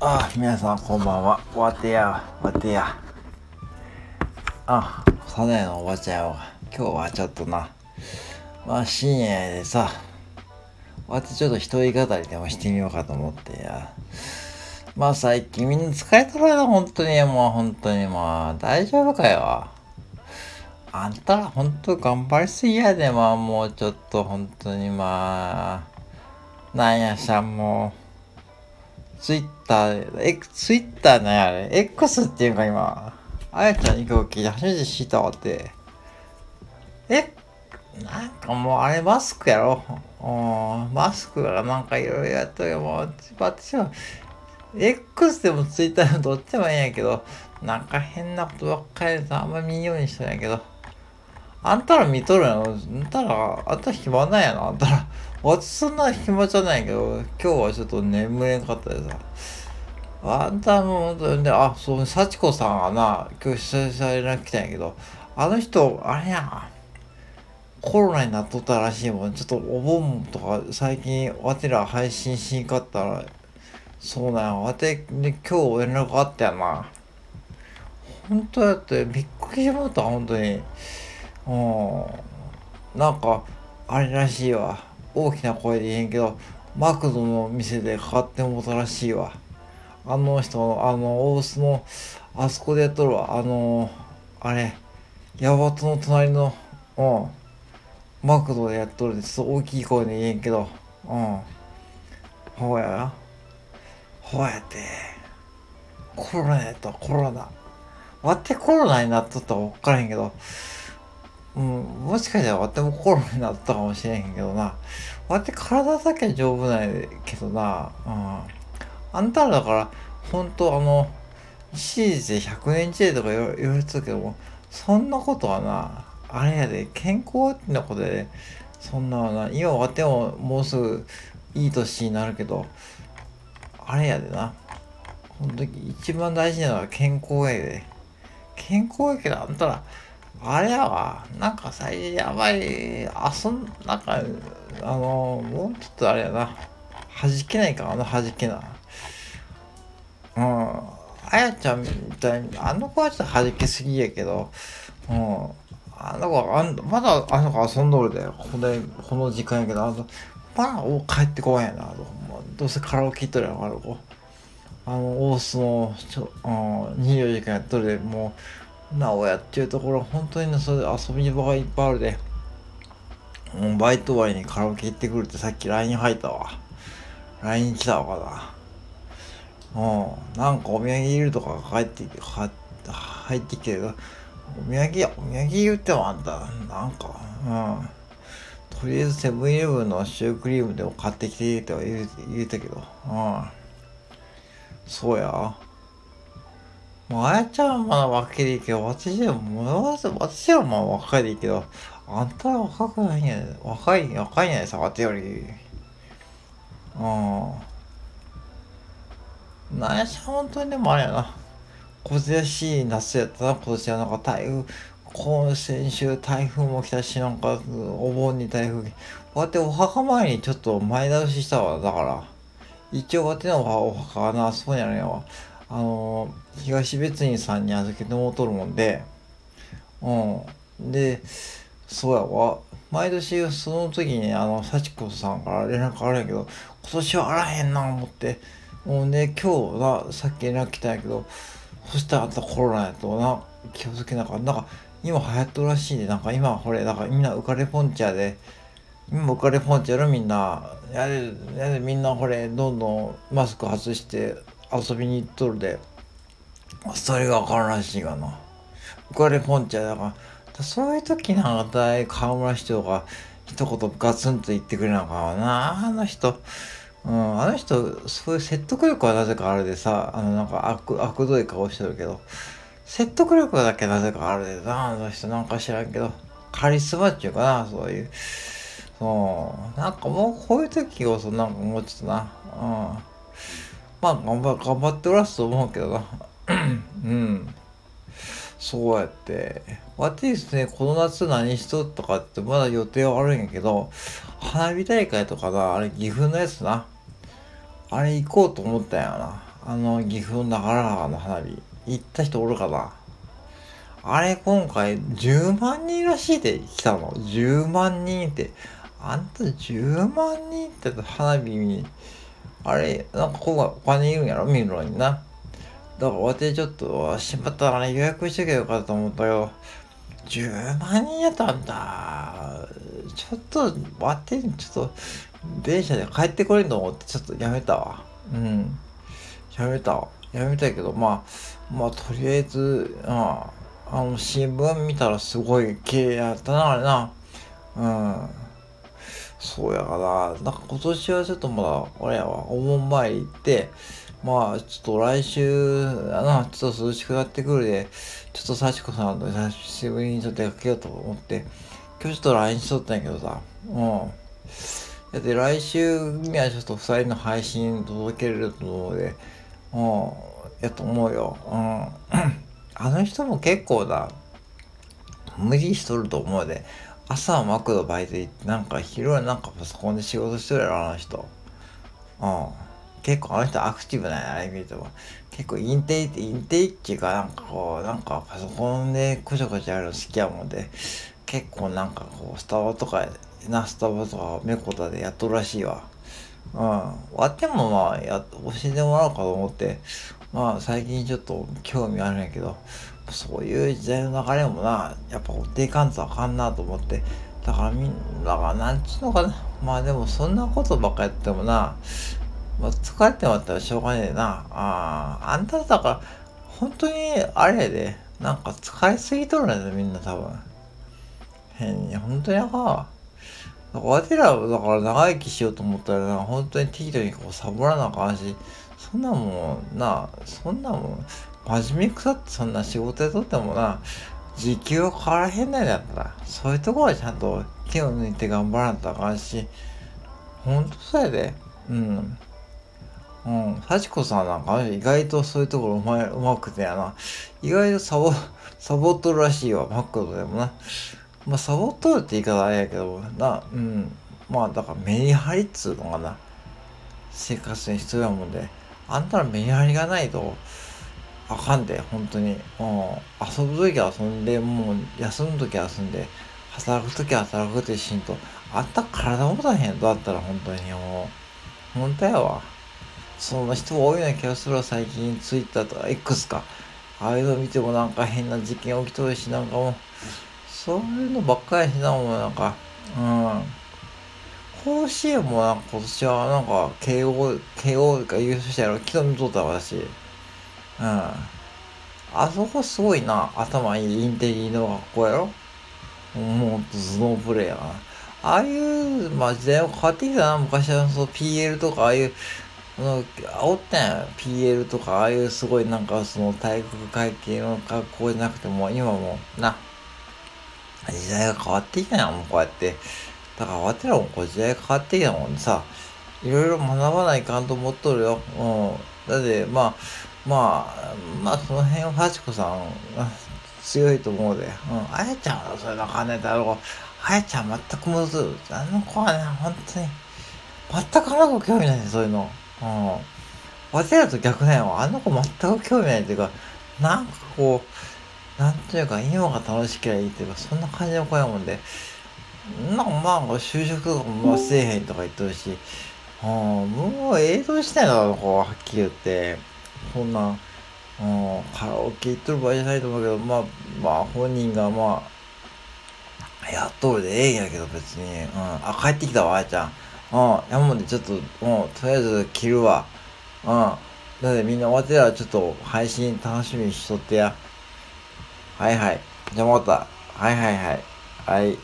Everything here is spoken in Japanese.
あ、皆さんこんばんは。わてや、わてや。あ、サネのおばちゃんは、今日はちょっとな、まあ深夜でさ、わてちょっと一人語りでもしてみようかと思ってや。まあ最近みんな疲れとるな、本当に。もう本当にまあ大丈夫かよ。あんたら本当頑張りすぎやで、まあもうちょっと本当にまあ、なんやしゃもう。ツイッター、え、ツイッターなんやあれ ?X っていうか今、あやちゃんに今日聞いて初めて知ったわって。え、なんかもうあれマスクやろ？うん、マスクがなんかいろいろやっとるもう、私は、X でもツイッターでもどっちでもいいんやけど、なんか変なことばっかりであんま見んようにしたんやけど、あんたら見とるやろあんたら、あんた暇なんやなあんたら。私そんな暇じゃないけど、今日はちょっと眠れんかったでさ。あんたも、で、あ、そう、幸子さんはな、今日久々連絡来たんやけど、あの人、あれやコロナになっとったらしいもん。ちょっとお盆とか最近、わてら配信しんかったら、そうなんや。わて、ね、今日連絡あったやな。本当やって、びっくりしまった、本当に。うん。なんか、あれらしいわ。大きな声で言えんけどマクドの店で買ってもたらしいわ。あの人のあの大須のあそこでやっとるわ。あのあれヤバトの隣のうん。マクドでやっとるでちょっと大きい声で言えんけどうん。ほうや。ほうやって。コロナやったコロナ。わってコロナになっとったら分からへんけどうん、もしかしたらわてもコロナになったかもしれへんけどな。わて体だけは丈夫ないけどな。うん。あんたらだから、ほんとあの、手術で100年時代とか言われてたけども、そんなことはな、あれやで、健康ってなことで、そんなはな、今わてももうすぐいい年になるけど、あれやでな。ほんと一番大事なのは健康やで。健康やけど、あんたら、あれやわ、なんか最近あまり遊ん、なんか、あの、もうちょっとあれやな、弾けないか、あの弾けな。うん。あやちゃんみたいに、あの子はちょっと弾けすぎやけど、うん。あの子あん、まだあの子遊んどるで、これ、この時間やけど、あの、まだお帰ってこんやな、どうせカラオケ行っとるやろ、あの子。あの、大須の、ちょ、うん、24時間やっとるで、もう、名古屋っていうところ本当にねそれ遊び場がいっぱいあるで。もうバイト終わりにカラオケ行ってくるってさっき LINE 入ったわ。LINE 来たわかなうんなんかお土産いるとか帰ってきて入ってきてるお土産やお土産言ってもあんたなんかうん。とりあえずセブンイレブンのシュークリームでも買ってきてって言う言うたけど。うん。そうや。もうあやちゃんはまだ若いでいいけど、私はもう、私はまあ若いでいいけど、あんたは若くないんや若い、若いんやでさ、わてより。うん。なやしゃ、本当にでもあれやな。小珍しい夏やったな、今年はなんか台風、今先週台風も来たし、なんかお盆に台風、こうやってお墓前にちょっと前倒ししたわ、だから。一応、こうやってのお墓はな、そうやねんわ。あの東別院さんに預けてもとるもんでうん。でそうやわ。毎年その時にあの幸子さんから連絡あるんやけど今年はあらへんな思って。もうね今日なさっき連絡来たんやけどそしたらあったコロナやとな気をつけなかったなんか今流行っとるらしいでなんか今これだかみんな浮かれポンチャで。今浮かれポンチャやろみんな。やでやでみんなこれどんどんマスク外して遊びに行っとるで。それが分からんらしいがな。これポンチャだからそういう時なんか大河村市長が一言ガツンと言ってくれなかな。あの人。うん、あの人、そういう説得力はなぜかあるでさ、あの、なんか悪、悪どい顔してるけど、説得力だけなぜかあるでな、あの人。なんか知らんけど、カリスマっていうかな、そういう。そう、なんかもうこういう時こそなんかもうちょっとな、うん。まあ頑張頑張っておらすと思うけどなうんそうやってわてですねこの夏何しとったかってまだ予定はあるんやけど花火大会とかなあれ岐阜のやつなあれ行こうと思ったんやなあの、岐阜の長良川の花火。行った人おるかなあれ今回10万人らしいで来たの。10万人って。あんた10万人って花火見あれ、なんかここがお金いるんやろ見るのにな。だから私ちょっと、しまったらね、予約しときゃよかったと思ったよ。10万人やったんだ。ちょっと、待って、ちょっと、電車で帰ってこれんと思って、ちょっとやめたわ。うん。やめたわ。やめたけど、まあ、まあ、とりあえず、ああの、新聞見たらすごい綺麗やったな、あれな。うん。そうやから、なんか今年はちょっとまだ、俺やわ、お盆前行って、まあ、ちょっと来週、あの、ちょっと涼しくなってくるで、ちょっと幸子さんと久しぶりにちょっと出かけようと思って、今日ちょっと LINE しとったんやけどさ、うん。だって来週にはちょっと2人の配信届けれると思うで、うん、やと思うよ。うん。あの人も結構な、無理しとると思うで。朝はマクドバイト行って、なんか昼はなんかパソコンで仕事してるやろ、あの人。うん。結構あの人アクティブなんや、あれ見ると。結構インテイって、インテイっていうか、なんかこう、なんかパソコンでこちょこちょやるの好きやもんで、結構なんかこう、スタバとか、な、スタバとかメコタでやっとるらしいわ。うん。わってもまあ、や、教えてもらおうかと思って、まあ最近ちょっと興味あるんやけど、そういう時代の流れもな、やっぱ追っていかんとあかんなと思って、だからみんなが、なんちゅうのかな。まあでもそんなことばっかやってもな、まあ疲れてもらったらしょうがねえな。ああ、あんただから、本当にあれで、なんか使いすぎとるん、みんな多分。変に、本当にあかんわ。わてらだから長生きしようと思ったらな、本当に適度にこうサボらなあかんし、そんなもんな、そんなもん、真面目くさってそんな仕事やとってもな、時給は変わらへんないだったら、そういうところはちゃんと手を抜いて頑張らんとあかんし、ほんとそやで。うん。うん。幸子さんなんか意外とそういうところうま、うまくてやな。意外とサボ、サボっとるらしいわ、マックドでもな。まあ、サボっとるって言い方あれやけど、な、うん。まあ、だからメリハリっつうのかな。生活に必要やもんで。あんたらメリハリがないと、あかんで、本当に。うん。遊ぶときは遊んで、もう、休むときは休んで、働くときは働くってしんと、あんた体もたへんだったら本当にもう、本当やわ。そんな人多いような気がするわ、最近、ツイッターとか X か。ああいうの見てもなんか変な事件起きとるし、なんかもう、そういうのばっかりしな、もうなんか、うん。甲子園もなんか今年はなんか、慶応、慶応が優勝したやろ、昨日見とった私。うん。あそこすごいな、頭いいインテリの学校やろ？もう、頭脳プレイヤーな。ああいう、まあ時代も変わってきたな、昔はその PL とか、ああいう、あの、煽ったんや PL とか、ああいうすごいなんかその体育会系の学校じゃなくても、今もな、時代が変わってきたや、もうこうやって。だから、わてらもこう時代が変わってきたもんさ、いろいろ学ばないかんと思っとるよ。うん。だって、まあ、まあ、まあ、その辺は、ハチコさん強いと思うで。うん。あやちゃんはそれわかんないだろう。あやちゃん全く戻す。あの子はね、本当に、全くあの子興味ないね、そういうの。うん。わてらと逆なんよ。あの子全く興味ないっていうか、なんかこう、なんというか、今が楽しければいいっていうか、そんな感じの子やもんで、なんかまあ、就職とかもせえへんとか言ってるし、あもう映像したいな、こう、はっきり言って。そんな、うん、カラオケ行っとる場合じゃないと思うけど、まあ、まあ、本人がまあ、やっとるでええんやけど、別に。うん。あ、帰ってきたわ、あやちゃん。うん。山本でちょっと、うん、とりあえず切るわ。うん。だってみんな終わってたらちょっと配信楽しみにしとってや。はいはい。じゃあまた。はいはいはい。はい。